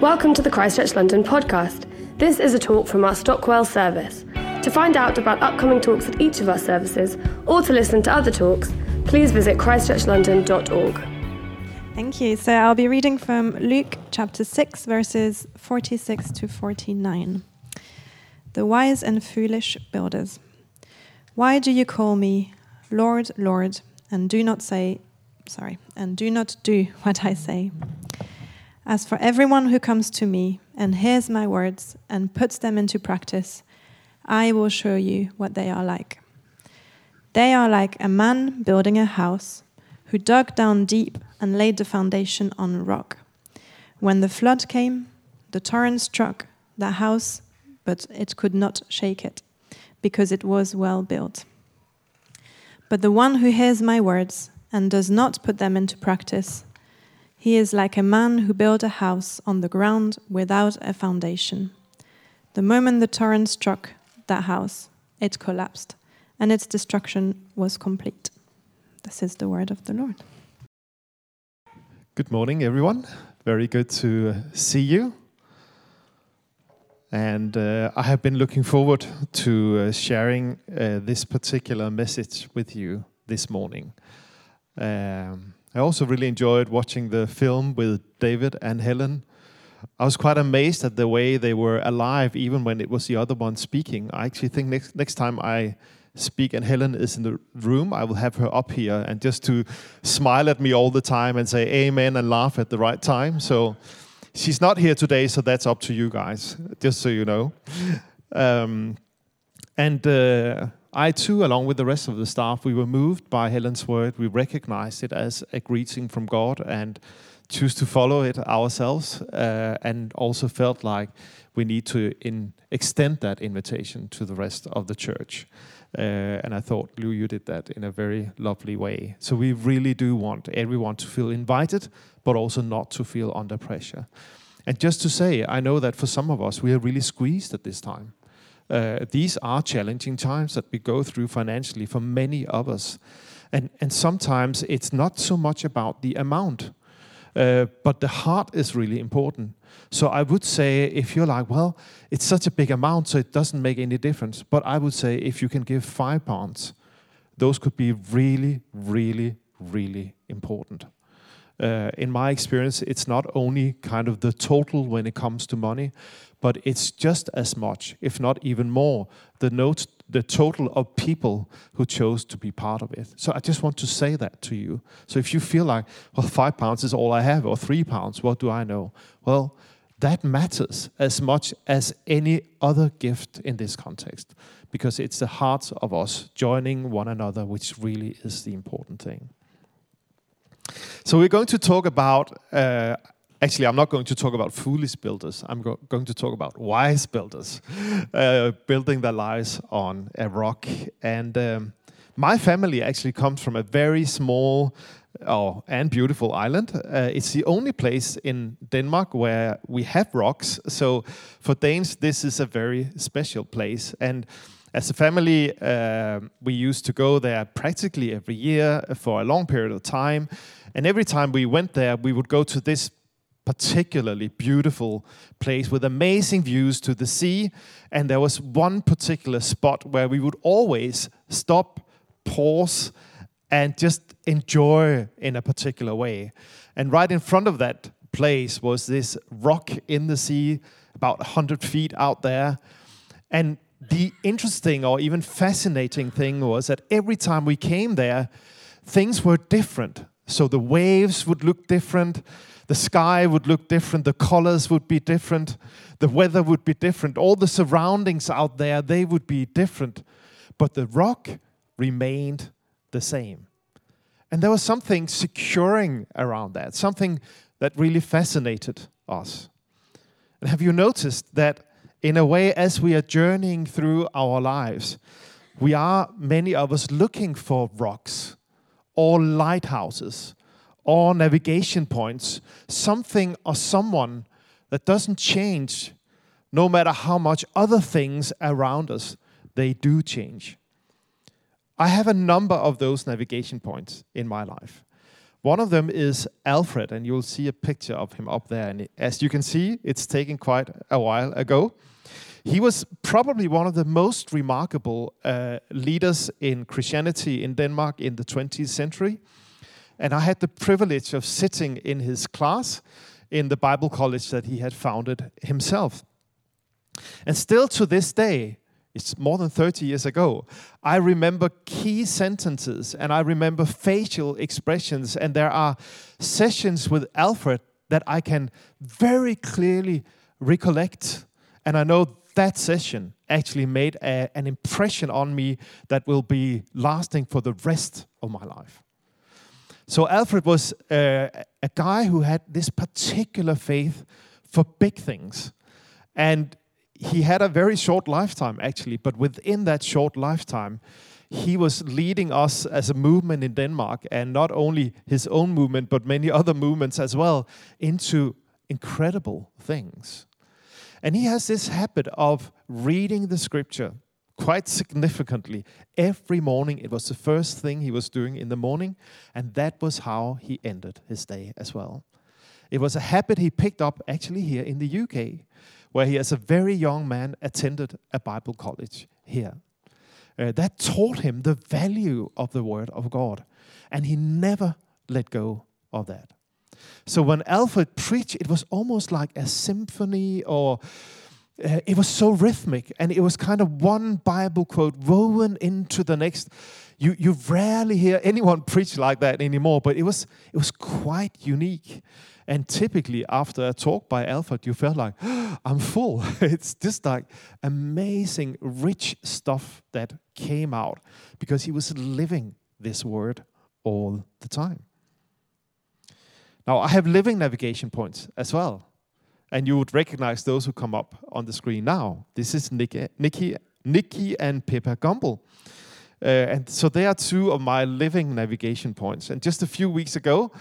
Welcome to the Christchurch London podcast. This is a talk from our Stockwell service. To find out about upcoming talks at each of our services or to listen to other talks, please visit christchurchlondon.org. Thank you. So I'll be reading from Luke chapter 6, verses 46 to 49. The wise and foolish builders. Why do you call me Lord, Lord, and do not say, sorry, and do not do what I say? As for everyone who comes to me and hears my words and puts them into practice, I will show you what they are like. They are like a man building a house who dug down deep and laid the foundation on rock. When the flood came, the torrent struck the house, but it could not shake it, because it was well built. But the one who hears my words and does not put them into practice, he is like a man who built a house on the ground without a foundation. The moment the torrent struck that house, it collapsed, and its destruction was complete. This is the word of the Lord. Good morning, everyone. Very good to uh, see you. And uh, I have been looking forward to uh, sharing uh, this particular message with you this morning. Um, I also really enjoyed watching the film with David and Helen. I was quite amazed at the way they were alive, even when it was the other one speaking. I actually think next next time I speak and Helen is in the room, I will have her up here and just to smile at me all the time and say amen and laugh at the right time. So she's not here today, so that's up to you guys, just so you know. Um, and uh, I too, along with the rest of the staff, we were moved by Helen's word. We recognized it as a greeting from God and choose to follow it ourselves, uh, and also felt like we need to in, extend that invitation to the rest of the church. Uh, and I thought, Lou, you did that in a very lovely way. So we really do want everyone to feel invited, but also not to feel under pressure. And just to say, I know that for some of us, we are really squeezed at this time. Uh, these are challenging times that we go through financially for many of us. And, and sometimes it's not so much about the amount, uh, but the heart is really important. So I would say if you're like, well, it's such a big amount, so it doesn't make any difference. But I would say if you can give five pounds, those could be really, really, really important. Uh, in my experience, it's not only kind of the total when it comes to money, but it's just as much, if not even more, the note, the total of people who chose to be part of it. So I just want to say that to you. So if you feel like, well, five pounds is all I have, or three pounds, what do I know? Well, that matters as much as any other gift in this context, because it's the hearts of us joining one another, which really is the important thing. So we're going to talk about. Uh, actually, I'm not going to talk about foolish builders. I'm go going to talk about wise builders, uh, building their lives on a rock. And um, my family actually comes from a very small oh, and beautiful island. Uh, it's the only place in Denmark where we have rocks. So for Danes, this is a very special place. And as a family, uh, we used to go there practically every year for a long period of time. And every time we went there, we would go to this particularly beautiful place with amazing views to the sea. And there was one particular spot where we would always stop, pause, and just enjoy in a particular way. And right in front of that place was this rock in the sea, about 100 feet out there. And the interesting or even fascinating thing was that every time we came there, things were different. So the waves would look different, the sky would look different, the colors would be different, the weather would be different, all the surroundings out there, they would be different. But the rock remained the same. And there was something securing around that, something that really fascinated us. And have you noticed that, in a way, as we are journeying through our lives, we are, many of us, looking for rocks or lighthouses or navigation points, something or someone that doesn't change no matter how much other things around us they do change. I have a number of those navigation points in my life. One of them is Alfred, and you'll see a picture of him up there. And as you can see, it's taken quite a while ago. He was probably one of the most remarkable uh, leaders in Christianity in Denmark in the 20th century. And I had the privilege of sitting in his class in the Bible college that he had founded himself. And still to this day, it's more than 30 years ago. I remember key sentences and I remember facial expressions, and there are sessions with Alfred that I can very clearly recollect. And I know that session actually made a, an impression on me that will be lasting for the rest of my life. So, Alfred was uh, a guy who had this particular faith for big things. And he had a very short lifetime, actually, but within that short lifetime, he was leading us as a movement in Denmark, and not only his own movement, but many other movements as well, into incredible things. And he has this habit of reading the scripture quite significantly every morning. It was the first thing he was doing in the morning, and that was how he ended his day as well. It was a habit he picked up actually here in the UK where he, as a very young man, attended a Bible college here. Uh, that taught him the value of the Word of God, and he never let go of that. So when Alfred preached, it was almost like a symphony, or uh, it was so rhythmic, and it was kind of one Bible quote woven into the next. You, you rarely hear anyone preach like that anymore, but it was, it was quite unique. And typically, after a talk by Alfred, you felt like, oh, I'm full. it's just like amazing, rich stuff that came out because he was living this word all the time. Now, I have living navigation points as well. And you would recognize those who come up on the screen now. This is Nicky, Nicky, Nicky and Pippa Gumbel. Uh, and so they are two of my living navigation points. And just a few weeks ago,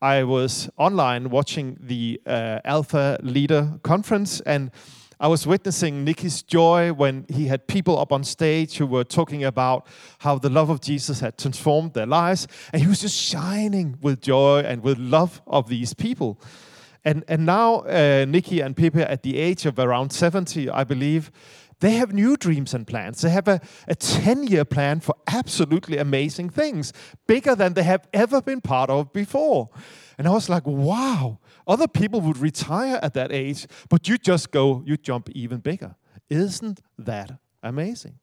I was online watching the uh, Alpha Leader Conference, and I was witnessing Nicky's joy when he had people up on stage who were talking about how the love of Jesus had transformed their lives, and he was just shining with joy and with love of these people. And, and now, uh, Nikki and Pippa, at the age of around 70, I believe, they have new dreams and plans. They have a, a 10 year plan for absolutely amazing things, bigger than they have ever been part of before. And I was like, wow, other people would retire at that age, but you just go, you jump even bigger. Isn't that amazing?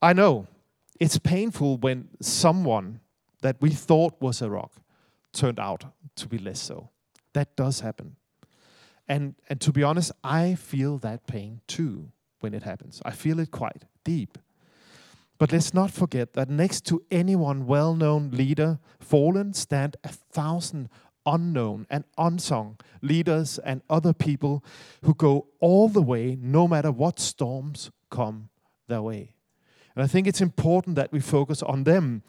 I know it's painful when someone that we thought was a rock turned out to be less so. That does happen. And, and to be honest, I feel that pain too when it happens. I feel it quite deep. But let's not forget that next to anyone well known leader fallen stand a thousand unknown and unsung leaders and other people who go all the way no matter what storms come their way. And I think it's important that we focus on them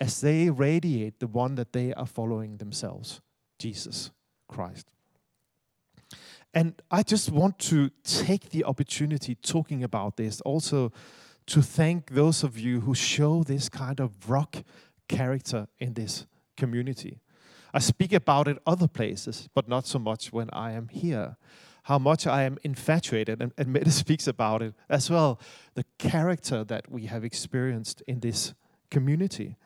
as they radiate the one that they are following themselves Jesus Christ. And I just want to take the opportunity talking about this also to thank those of you who show this kind of rock character in this community. I speak about it other places, but not so much when I am here. How much I am infatuated, and, and Mette speaks about it as well the character that we have experienced in this community.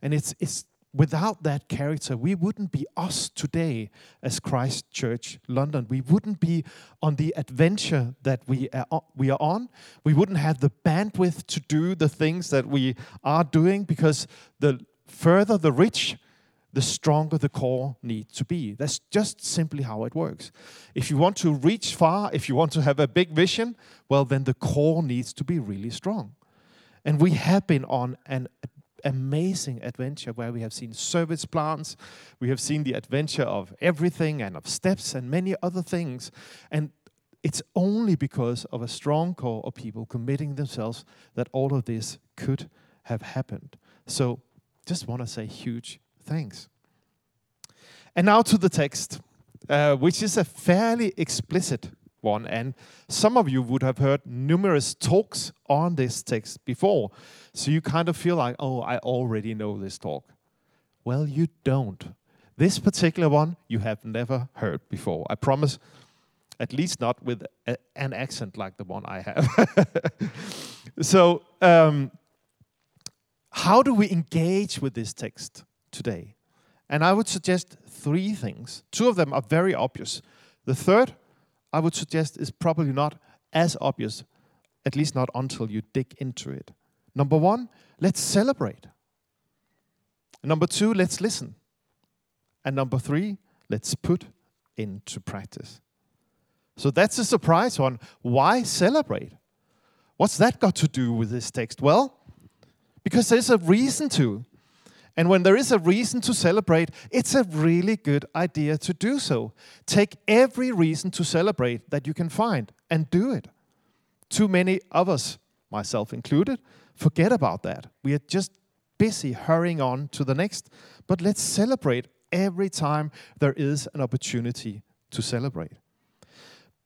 And it's, it's without that character, we wouldn't be us today as Christ Church London. We wouldn't be on the adventure that we are, uh, we are on. We wouldn't have the bandwidth to do the things that we are doing because the further the reach, the stronger the core needs to be. That's just simply how it works. If you want to reach far, if you want to have a big vision, well, then the core needs to be really strong. And we have been on an amazing adventure where we have seen service plants, we have seen the adventure of everything and of steps and many other things. And it's only because of a strong core of people committing themselves that all of this could have happened. So, just want to say huge thanks. And now to the text, uh, which is a fairly explicit one. And some of you would have heard numerous talks on this text before. So you kind of feel like, oh, I already know this talk. Well, you don't. This particular one you have never heard before. I promise, at least not with a, an accent like the one I have. so, um, how do we engage with this text today? And I would suggest three things. Two of them are very obvious. The third, I would suggest, is probably not as obvious, at least not until you dig into it. Number one, let's celebrate. Number two, let's listen. And number three, let's put into practice. So that's a surprise one. Why celebrate? What's that got to do with this text? Well, because there's a reason to. And when there is a reason to celebrate, it's a really good idea to do so. Take every reason to celebrate that you can find and do it. Too many of us, myself included, forget about that. We are just busy hurrying on to the next. But let's celebrate every time there is an opportunity to celebrate.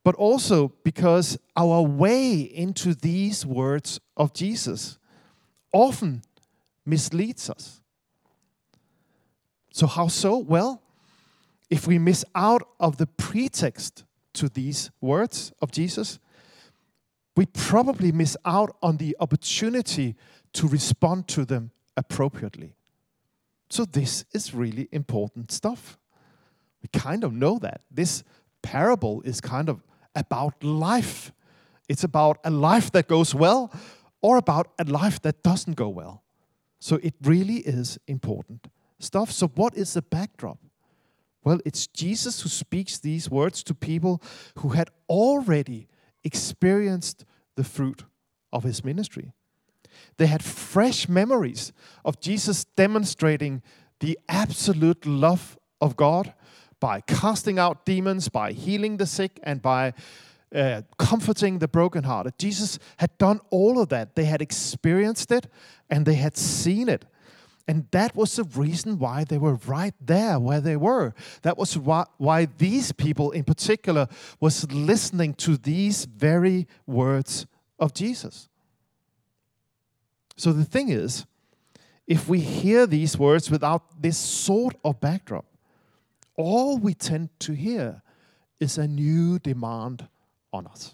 But also because our way into these words of Jesus often misleads us. So, how so? Well, if we miss out of the pretext to these words of Jesus, we probably miss out on the opportunity to respond to them appropriately. So, this is really important stuff. We kind of know that. This parable is kind of about life. It's about a life that goes well or about a life that doesn't go well. So, it really is important stuff. So, what is the backdrop? Well, it's Jesus who speaks these words to people who had already experienced the fruit of his ministry. They had fresh memories of Jesus demonstrating the absolute love of God by casting out demons, by healing the sick, and by uh, comforting the brokenhearted. Jesus had done all of that. They had experienced it and they had seen it. And that was the reason why they were right there where they were. That was why, these people in particular was listening to these very words of Jesus. So the thing is, if we hear these words without this sort of backdrop, all we tend to hear is a new demand on us,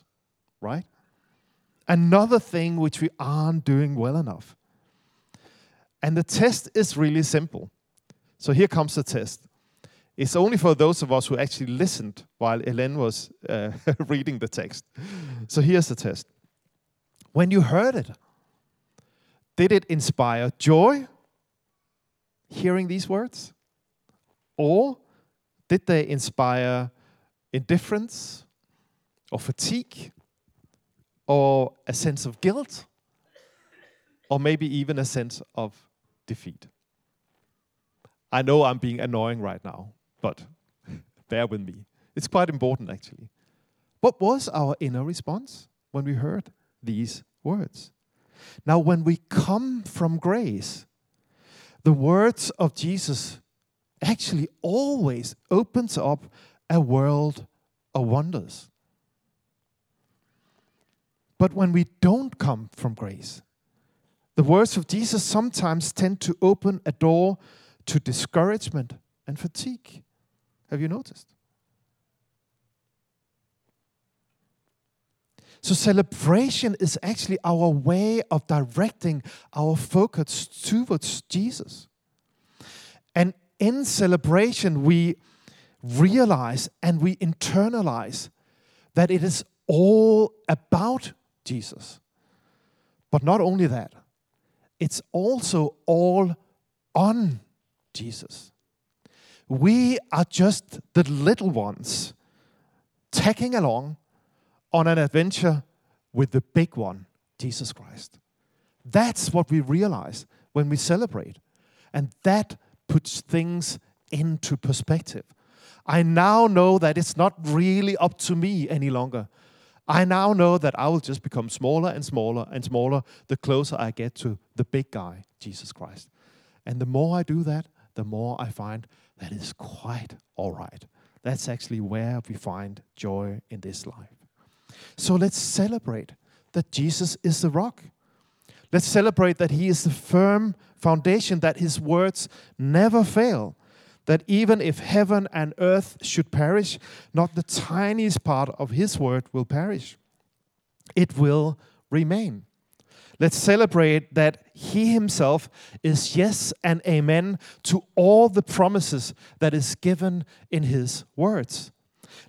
right? Another thing which we aren't doing well enough. And the test is really simple. So here comes the test. It's only for those of us who actually listened while Ellen was uh, reading the text. So here's the test. When you heard it, did it inspire joy, hearing these words? Or did they inspire indifference or fatigue or a sense of guilt or maybe even a sense of defeat. I know I'm being annoying right now, but bear with me. It's quite important, actually. What was our inner response when we heard these words? Now, when we come from grace, the words of Jesus actually always opens up a world of wonders. But when we don't come from grace, the words of Jesus sometimes tend to open a door to discouragement and fatigue. Have you noticed? So, celebration is actually our way of directing our focus towards Jesus. And in celebration, we realize and we internalize that it is all about Jesus. But not only that, it's also all on Jesus. We are just the little ones tagging along on an adventure with the big one, Jesus Christ. That's what we realize when we celebrate. And that puts things into perspective. I now know that it's not really up to me any longer. I now know that I will just become smaller and smaller and smaller the closer I get to the big guy, Jesus Christ. And the more I do that, the more I find that is quite all right. That's actually where we find joy in this life. So let's celebrate that Jesus is the rock. Let's celebrate that He is the firm foundation, that His words never fail, that even if heaven and earth should perish, not the tiniest part of His word will perish. It will remain. Let's celebrate that He Himself is yes and amen to all the promises that is given in His words.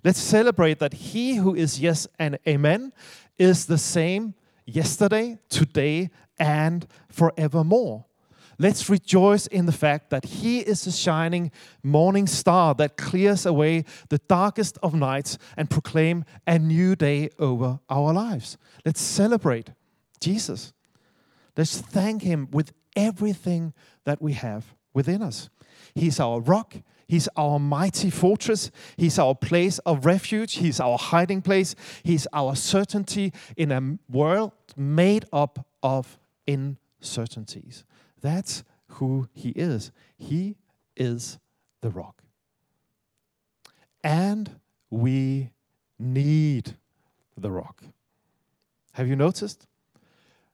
Let's celebrate that He who is yes and amen is the same yesterday, today, and forevermore. Let's rejoice in the fact that He is a shining morning star that clears away the darkest of nights and proclaim a new day over our lives. Let's celebrate Jesus. Let's thank Him with everything that we have within us. He's our rock, He's our mighty fortress. He's our place of refuge. He's our hiding place. He's our certainty in a world made up of uncertainties. That's who He is. He is the rock. And we need the rock. Have you noticed?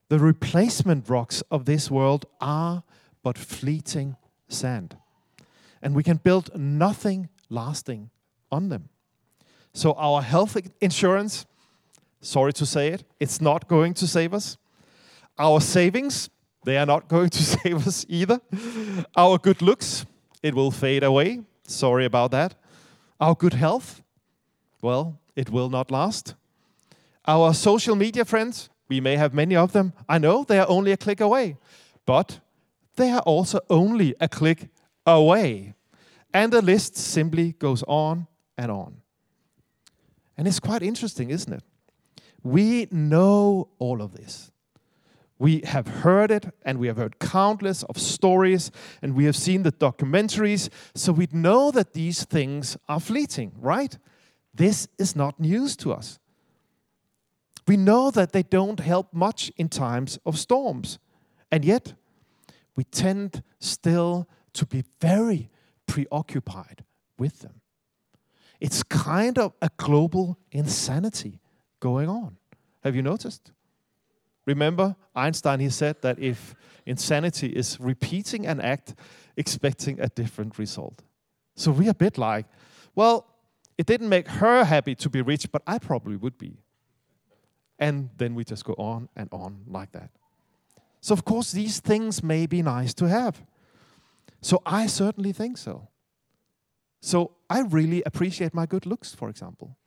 The replacement rocks of this world are but fleeting sand and we can build nothing lasting on them. So, our health insurance, sorry to say it, it's not going to save us. Our savings, they are not going to save us either. Our good looks, it will fade away. Sorry about that. Our good health, well, it will not last. Our social media friends, we may have many of them. I know they are only a click away, but they are also only a click away. And the list simply goes on and on. And it's quite interesting, isn't it? We know all of this. We have heard it and we have heard countless of stories and we have seen the documentaries, so we know that these things are fleeting, right? This is not news to us. We know that they don't help much in times of storms. And yet, we tend still to be very preoccupied with them. It's kind of a global insanity going on. Have you noticed? Remember, Einstein, he said that if insanity is repeating an act, expecting a different result. So we're a bit like, well, it didn't make her happy to be rich, but I probably would be. And then we just go on and on like that. So, of course, these things may be nice to have. So I certainly think so. So I really appreciate my good looks, for example.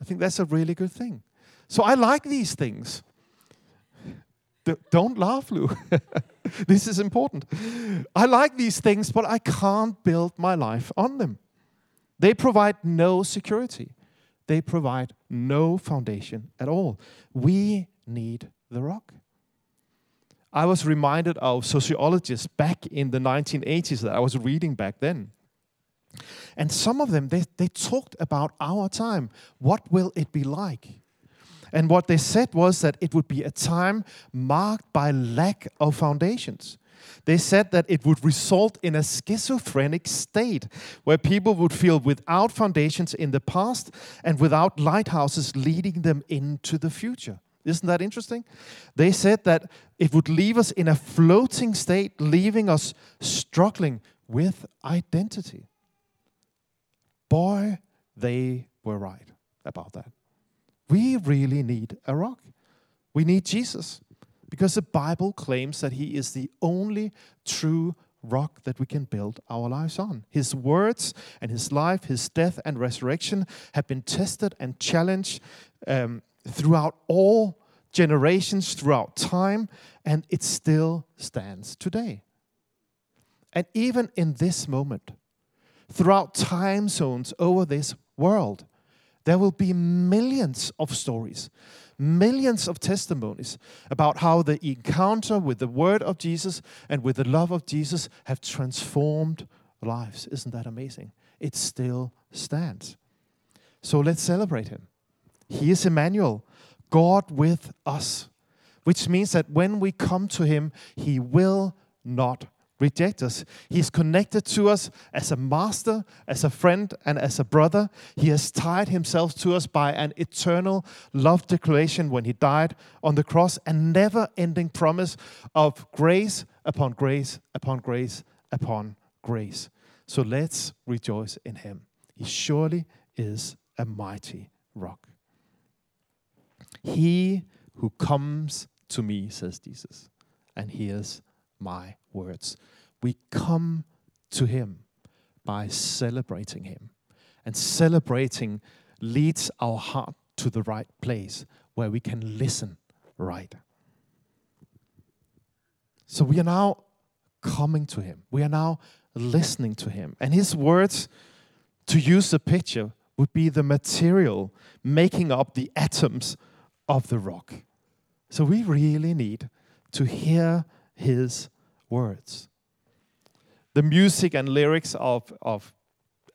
I think that's a really good thing. So I like these things. Don't laugh, Lou. this is important. I like these things, but I can't build my life on them. They provide no security, they provide no foundation at all. We need the rock. I was reminded of sociologists back in the 1980s that I was reading back then. And some of them, they, they talked about our time. What will it be like? And what they said was that it would be a time marked by lack of foundations. They said that it would result in a schizophrenic state where people would feel without foundations in the past and without lighthouses leading them into the future. Isn't that interesting? They said that it would leave us in a floating state, leaving us struggling with identity. Boy, they were right about that. We really need a rock. We need Jesus because the Bible claims that He is the only true rock that we can build our lives on. His words and His life, His death and resurrection have been tested and challenged um, throughout all generations, throughout time, and it still stands today. And even in this moment, throughout time zones over this world, there will be millions of stories, millions of testimonies about how the encounter with the word of Jesus and with the love of Jesus have transformed lives. Isn't that amazing? It still stands. So let's celebrate him. He is Emmanuel, God with us, which means that when we come to Him, He will not reject us. He's connected to us as a master, as a friend, and as a brother. He has tied himself to us by an eternal love declaration when he died on the cross, and never ending promise of grace upon grace upon grace upon grace. So let's rejoice in him. He surely is a mighty rock. He who comes to me, says Jesus, and hears my words. We come to him by celebrating him. And celebrating leads our heart to the right place where we can listen right. So we are now coming to him. We are now listening to him. And his words, to use a picture, would be the material making up the atoms of the rock. So we really need to hear his words. The music and lyrics of, of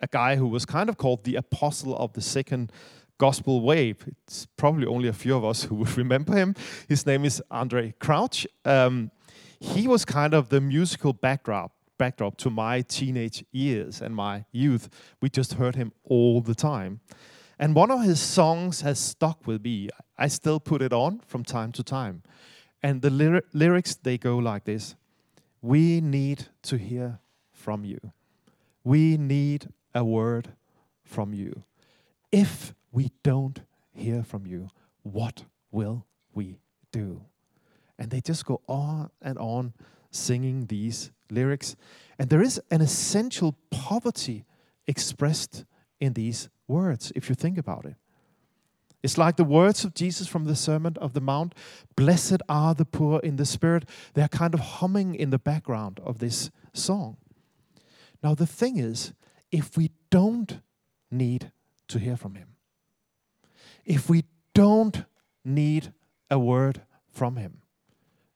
a guy who was kind of called the apostle of the second gospel wave. It's probably only a few of us who would remember him. His name is Andraé Crouch. Um, he was kind of the musical backdrop backdrop to my teenage years and my youth. We just heard him all the time. And one of his songs has stuck with me. I still put it on from time to time. And the lyri- lyrics, they go like this We need to hear from you. We need a word from you. If we don't hear from you, what will we do? And they just go on and on singing these lyrics. And there is an essential poverty expressed in these words, if you think about it. It's like the words of Jesus from the Sermon of the Mount Blessed are the poor in the spirit. They're kind of humming in the background of this song. Now, the thing is, if we don't need to hear from Him, if we don't need a word from Him,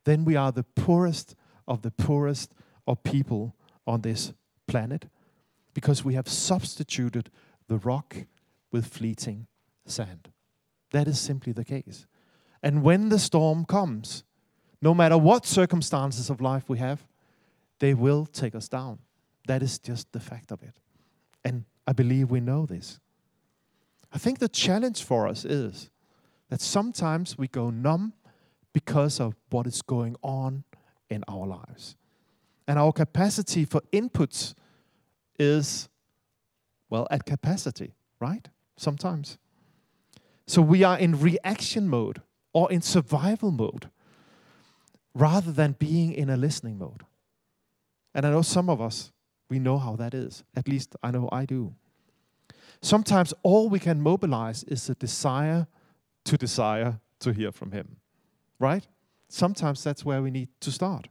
then we are the poorest of the poorest of people on this planet because we have substituted the rock with fleeting sand. That is simply the case. And when the storm comes, no matter what circumstances of life we have, they will take us down. That is just the fact of it. And I believe we know this. I think the challenge for us is that sometimes we go numb because of what is going on in our lives. And our capacity for inputs is, well, at capacity, right? Sometimes. So we are in reaction mode or in survival mode rather than being in a listening mode. And I know some of us, we know how that is. At least I know I do. Sometimes all we can mobilize is a desire to desire to hear from Him, right? Sometimes that's where we need to start.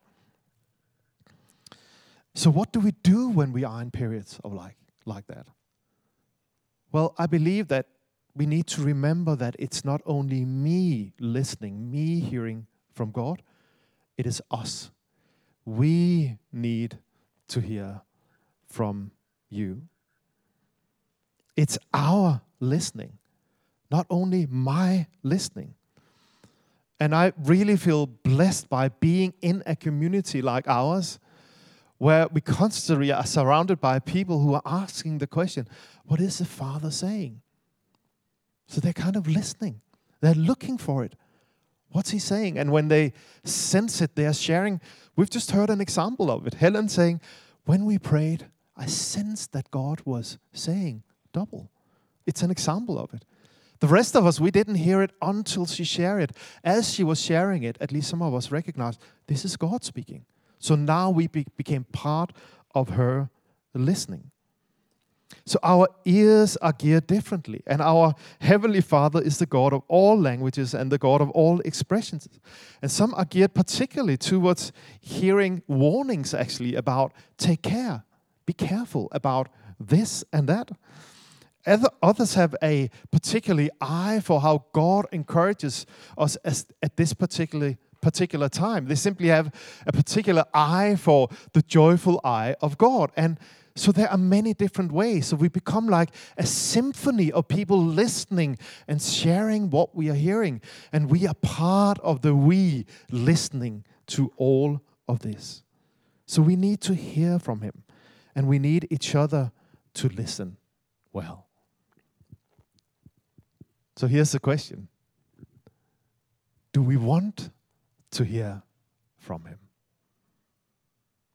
So, what do we do when we are in periods of like, like that? Well, I believe that we need to remember that it's not only me listening, me hearing from God, it is us. We need to hear from you. It's our listening, not only my listening. And I really feel blessed by being in a community like ours where we constantly are surrounded by people who are asking the question, What is the Father saying? So they're kind of listening, they're looking for it. What's he saying? And when they sense it, they are sharing. We've just heard an example of it. Helen saying, When we prayed, I sensed that God was saying double. It's an example of it. The rest of us, we didn't hear it until she shared it. As she was sharing it, at least some of us recognized this is God speaking. So now we be- became part of her listening. So our ears are geared differently, and our Heavenly Father is the God of all languages and the God of all expressions. And some are geared particularly towards hearing warnings, actually, about take care, be careful about this and that. Other, others have a particularly eye for how God encourages us at this particular particular time. They simply have a particular eye for the joyful eye of God. And so there are many different ways. So we become like a symphony of people listening and sharing what we are hearing. And we are part of the we listening to all of this. So we need to hear from Him, and we need each other to listen well. So here's the question Do we want to hear from Him?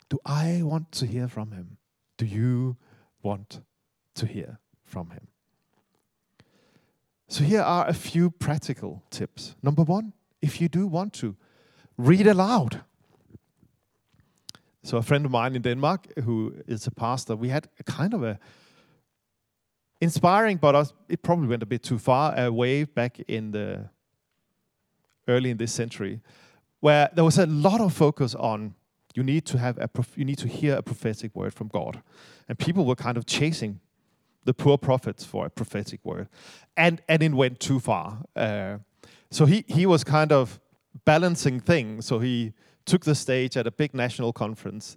Do I want to hear from Him? Do you want to hear from Him? So, here are a few practical tips. Number one, if you do want to, read aloud. So, a friend of mine in Denmark, who is a pastor, we had a kind of a inspiring, but it probably went a bit too far away back in the early in this century, where there was a lot of focus on you need to have a you need to hear a prophetic word from God, and people were kind of chasing the poor prophets for a prophetic word, and and it went too far. Uh, so he he was kind of balancing things. So he took the stage at a big national conference.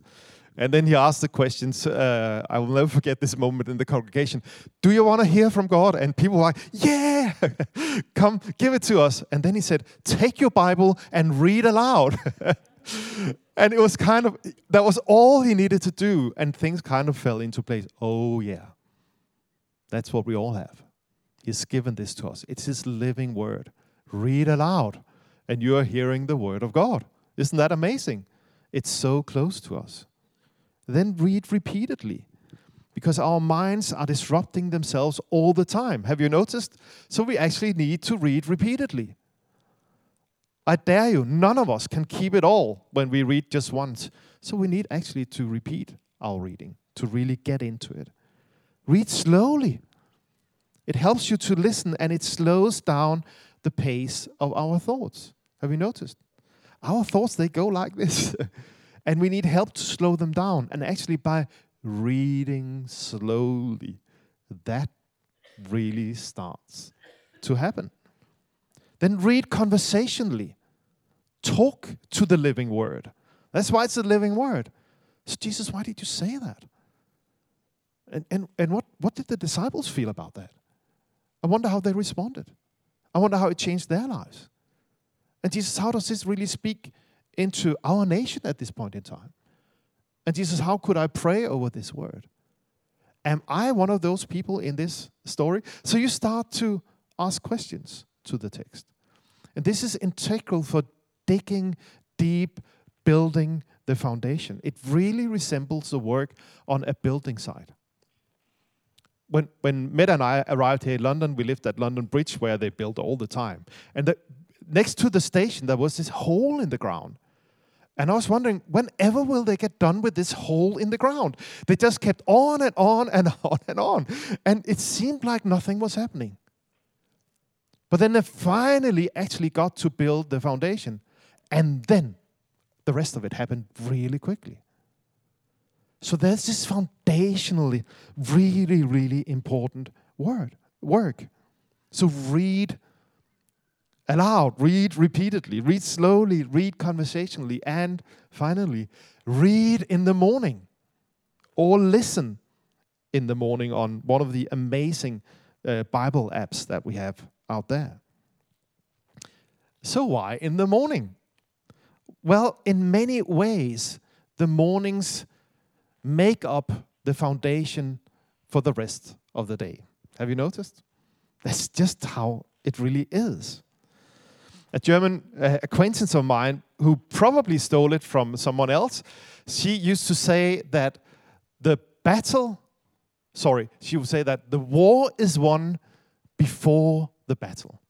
And then he asked the questions. Uh, I will never forget this moment in the congregation. Do you want to hear from God? And people were like, Yeah, come, give it to us. And then he said, Take your Bible and read aloud. and it was kind of, that was all he needed to do. And things kind of fell into place. Oh, yeah. That's what we all have. He's given this to us, it's his living word. Read aloud, and you are hearing the word of God. Isn't that amazing? It's so close to us. Then read repeatedly because our minds are disrupting themselves all the time. Have you noticed? So we actually need to read repeatedly. I dare you, none of us can keep it all when we read just once. So we need actually to repeat our reading to really get into it. Read slowly. It helps you to listen and it slows down the pace of our thoughts. Have you noticed? Our thoughts, they go like this. and we need help to slow them down. And actually, by reading slowly, that really starts to happen. Then read conversationally. Talk to the living word. That's why it's a living word. So, Jesus, why did you say that? And, and, and what, what did the disciples feel about that? I wonder how they responded. I wonder how it changed their lives. And Jesus, how does this really speak into our nation at this point in time? And Jesus, how could I pray over this word? Am I one of those people in this story? So you start to ask questions to the text. And this is integral for digging deep, building the foundation. It really resembles the work on a building site. When, when Mette and I arrived here in London, we lived at London Bridge where they build all the time. And the, next to the station, there was this hole in the ground. And I was wondering, whenever will they get done with this hole in the ground? They just kept on and on and on and on. And it seemed like nothing was happening. But then they finally actually got to build the foundation. And then the rest of it happened really quickly. So there's this foundationally really, really important word, work. So read aloud, read repeatedly, read slowly, read conversationally, and finally, read in the morning or listen in the morning on one of the amazing uh, Bible apps that we have out there. So, why in the morning? Well, in many ways, the mornings make up the foundation for the rest of the day. Have you noticed? That's just how it really is a German uh, acquaintance of mine who probably stole it from someone else. She used to say that the battle, sorry, she would say that the war is won before the battle.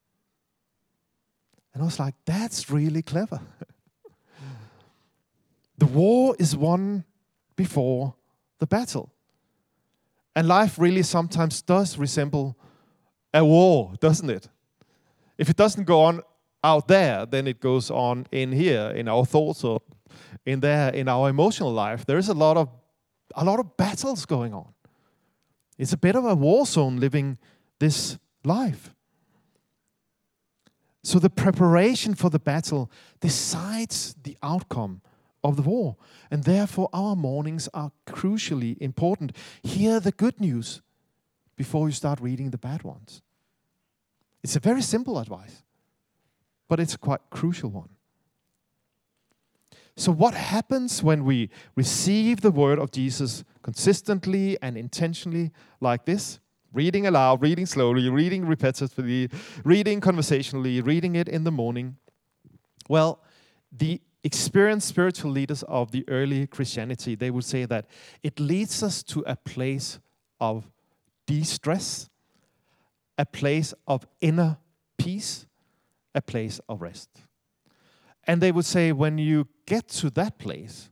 And I was like, that's really clever. the war is won before the battle. And life really sometimes does resemble a war, doesn't it? If it doesn't go on out there then it goes on in here in our thoughts or in there in our emotional life. There is a lot of a lot of battles going on. It's a bit of a war zone living this life. So the preparation for the battle decides the outcome of the war. And therefore, our mornings are crucially important. Hear the good news before you start reading the bad ones. It's a very simple advice but it's a quite crucial one. So, what happens when we receive the word of Jesus consistently and intentionally like this? Reading aloud, reading slowly, reading repetitively, reading conversationally, reading it in the morning. Well, the experienced spiritual leaders of the early Christianity, they would say that it leads us to a place of de-stress, a place of inner peace, a place of rest. And they would say when you get to that place,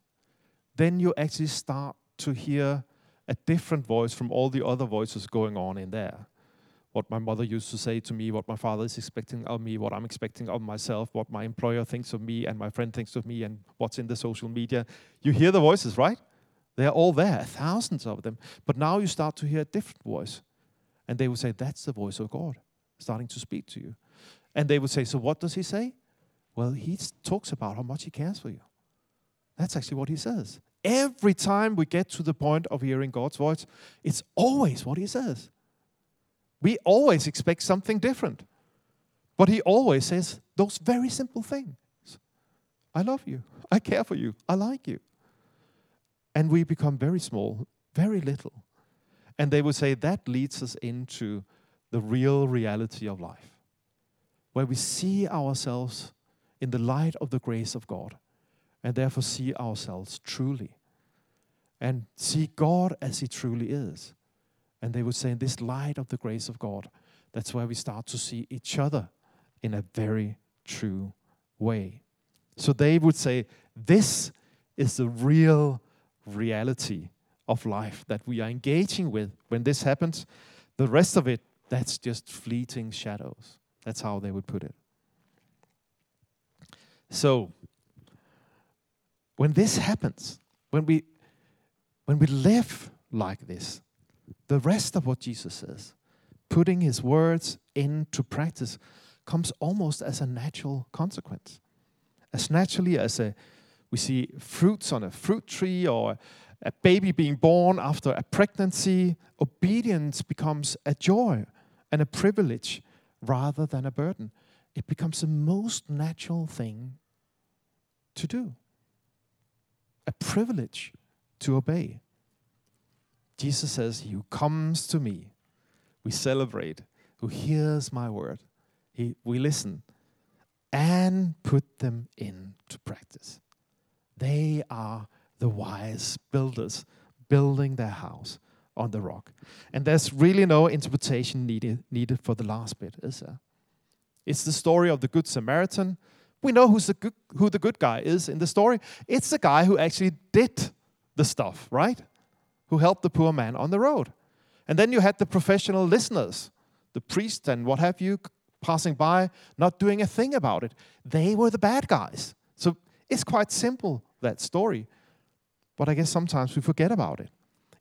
then you actually start to hear a different voice from all the other voices going on in there what my mother used to say to me, what my father is expecting of me, what I'm expecting of myself, what my employer thinks of me, and my friend thinks of me, and what's in the social media. You hear the voices, right? They're all there, thousands of them. But now you start to hear a different voice. And they will say, That's the voice of God starting to speak to you. And they would say, So what does he say? Well, he talks about how much he cares for you. That's actually what he says. Every time we get to the point of hearing God's voice, it's always what he says. We always expect something different. But he always says those very simple things I love you. I care for you. I like you. And we become very small, very little. And they would say that leads us into the real reality of life, where we see ourselves in the light of the grace of God, and therefore see ourselves truly, and see God as He truly is. And they would say, in this light of the grace of God, that's where we start to see each other in a very true way. So they would say, this is the real reality of life that we are engaging with when this happens. The rest of it, that's just fleeting shadows. That's how they would put it. So, when this happens, when we when we live like this, the rest of what Jesus says, putting his words into practice, comes almost as a natural consequence. As naturally as a we see fruits on a fruit tree or a baby being born after a pregnancy, obedience becomes a joy and a privilege rather than a burden. It becomes the most natural thing to do, a privilege to obey. Jesus says, He who comes to me, we celebrate, who hears my word, he, we listen and put them into practice. They are the wise builders building their house on the rock. And there's really no interpretation needed, needed for the last bit, is there? It's the story of the Good Samaritan. We know who's the good, who the good guy is in the story. It's the guy who actually did the stuff, right? Who helped the poor man on the road. And then you had the professional listeners, the priest and what have you, passing by, not doing a thing about it. They were the bad guys. So it's quite simple, that story. But I guess sometimes we forget about it.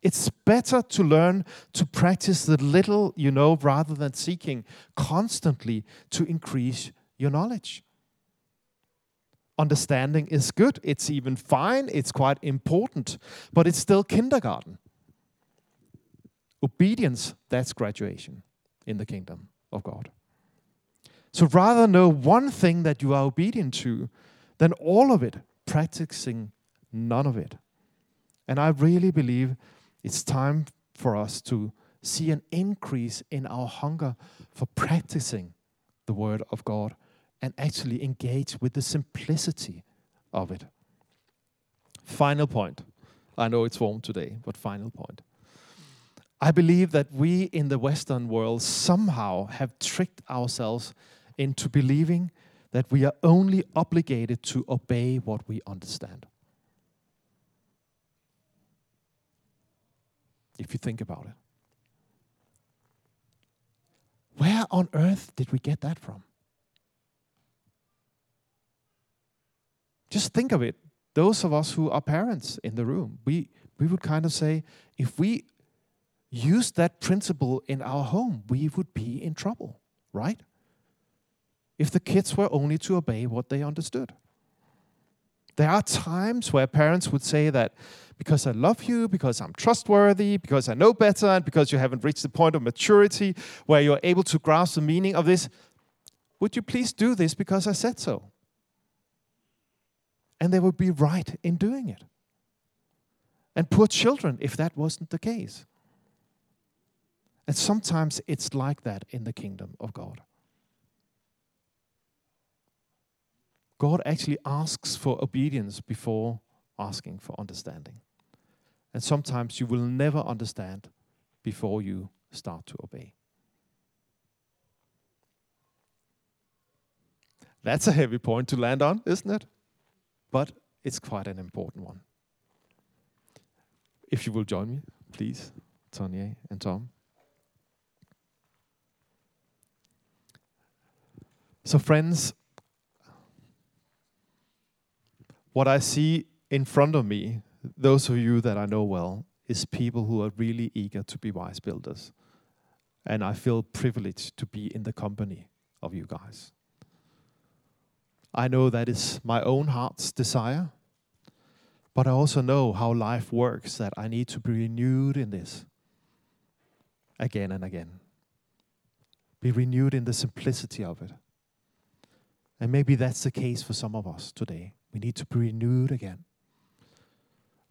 It's better to learn to practice the little you know rather than seeking constantly to increase your knowledge. Understanding is good, it's even fine, it's quite important, but it's still kindergarten. Obedience, that's graduation in the kingdom of God. So rather know one thing that you are obedient to than all of it, practicing none of it. And I really believe it's time for us to see an increase in our hunger for practicing the Word of God and actually engage with the simplicity of it. Final point. I know it's warm today, but final point. I believe that we in the Western world somehow have tricked ourselves into believing that we are only obligated to obey what we understand. If you think about it. Where on earth did we get that from? Just think of it. Those of us who are parents in the room, we, we would kind of say, if we use that principle in our home, we would be in trouble, right? If the kids were only to obey what they understood. There are times where parents would say that because I love you, because I'm trustworthy, because I know better, and because you haven't reached the point of maturity where you're able to grasp the meaning of this, would you please do this because I said so? And they would be right in doing it. And poor children, if that wasn't the case. And sometimes it's like that in the kingdom of God. God actually asks for obedience before asking for understanding. And sometimes you will never understand before you start to obey. That's a heavy point to land on, isn't it? But it's quite an important one. If you will join me, please, Tonye and Tom. So, friends, what I see in front of me, those of you that I know well, is people who are really eager to be wise builders. And I feel privileged to be in the company of you guys. I know that is my own heart's desire, but I also know how life works, that I need to be renewed in this again and again. Be renewed in the simplicity of it. And maybe that's the case for some of us today. We need to be renewed again.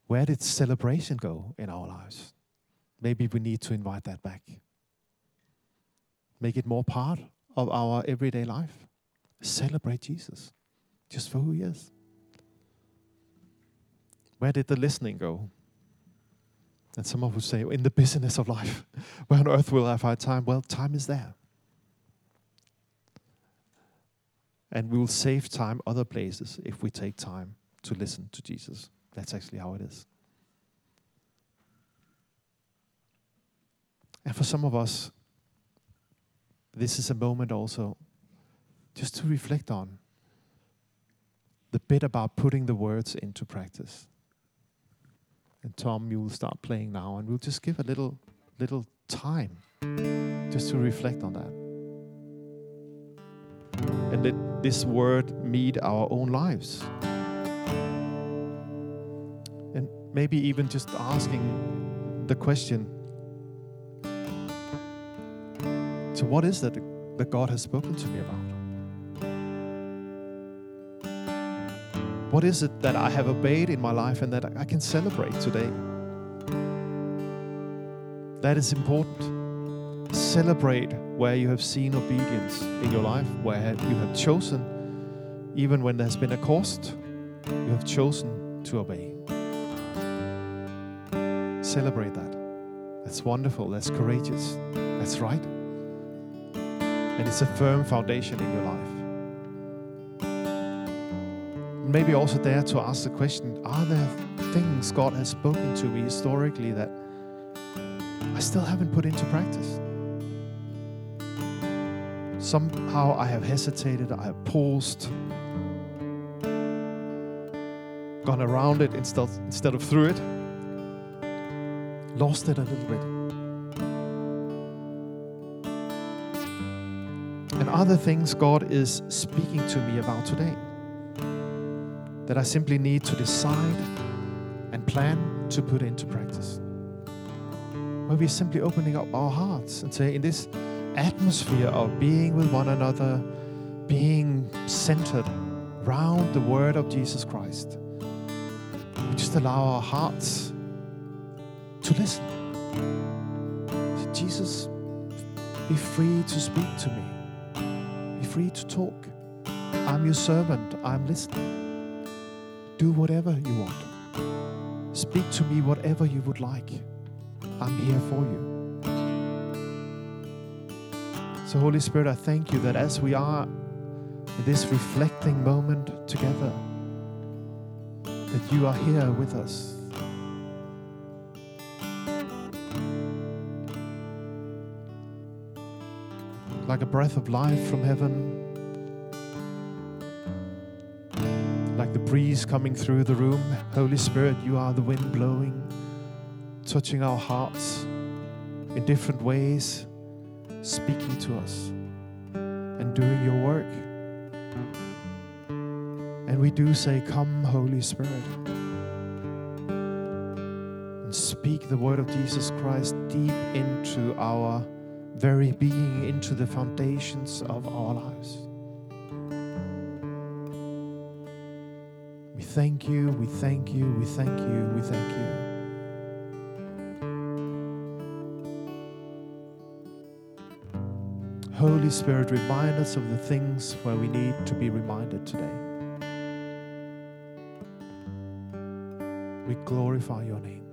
Where did celebration go in our lives? Maybe we need to invite that back. Make it more part of our everyday life. Celebrate Jesus just for who he is. Where did the listening go? And some of us say, in the business of life, where on earth will I find time? Well, time is there. And we will save time other places if we take time to listen to Jesus. That's actually how it is. And for some of us, this is a moment also just to reflect on the bit about putting the words into practice. And Tom, you will start playing now, and we'll just give a little, little time just to reflect on that and let this word meet our own lives. And maybe even just asking the question so, what is that that God has spoken to me about? What is it that I have obeyed in my life and that I can celebrate today? That is important celebrate where you have seen obedience in your life, where you have chosen, even when there's been a cost, you have chosen to obey. Celebrate that. That's wonderful. That's courageous. That's right. And it's a firm foundation in your life. Maybe also dare to ask the question Are there things God has spoken to me historically that I still haven't put into practice? Somehow I have hesitated, I have paused, gone around it instead, instead of through it, lost it a little bit. And other things God is speaking to me about today that I simply need to decide and plan to put into practice. Where we're simply opening up our hearts and say, in this atmosphere of being with one another, being centered around the word of Jesus Christ. We just allow our hearts to listen. Jesus, be free to speak to me. Be free to talk. I'm your servant. I'm listening. Do whatever you want. Speak to me whatever you would like. I'm here for you. So, Holy Spirit, I thank you that as we are in this reflecting moment together, that you are here with us. Like a breath of life from heaven, breeze coming through the room. Holy Spirit, you are the wind blowing, touching our hearts in different ways speaking to us and doing your work. And we do say, Come, Holy Spirit, and speak the word of Jesus Christ deep into our very being, into the foundations of our lives. Thank you, we thank you, we thank you, we thank you. Holy Spirit, remind us of the things where we need to be reminded today. We glorify your name.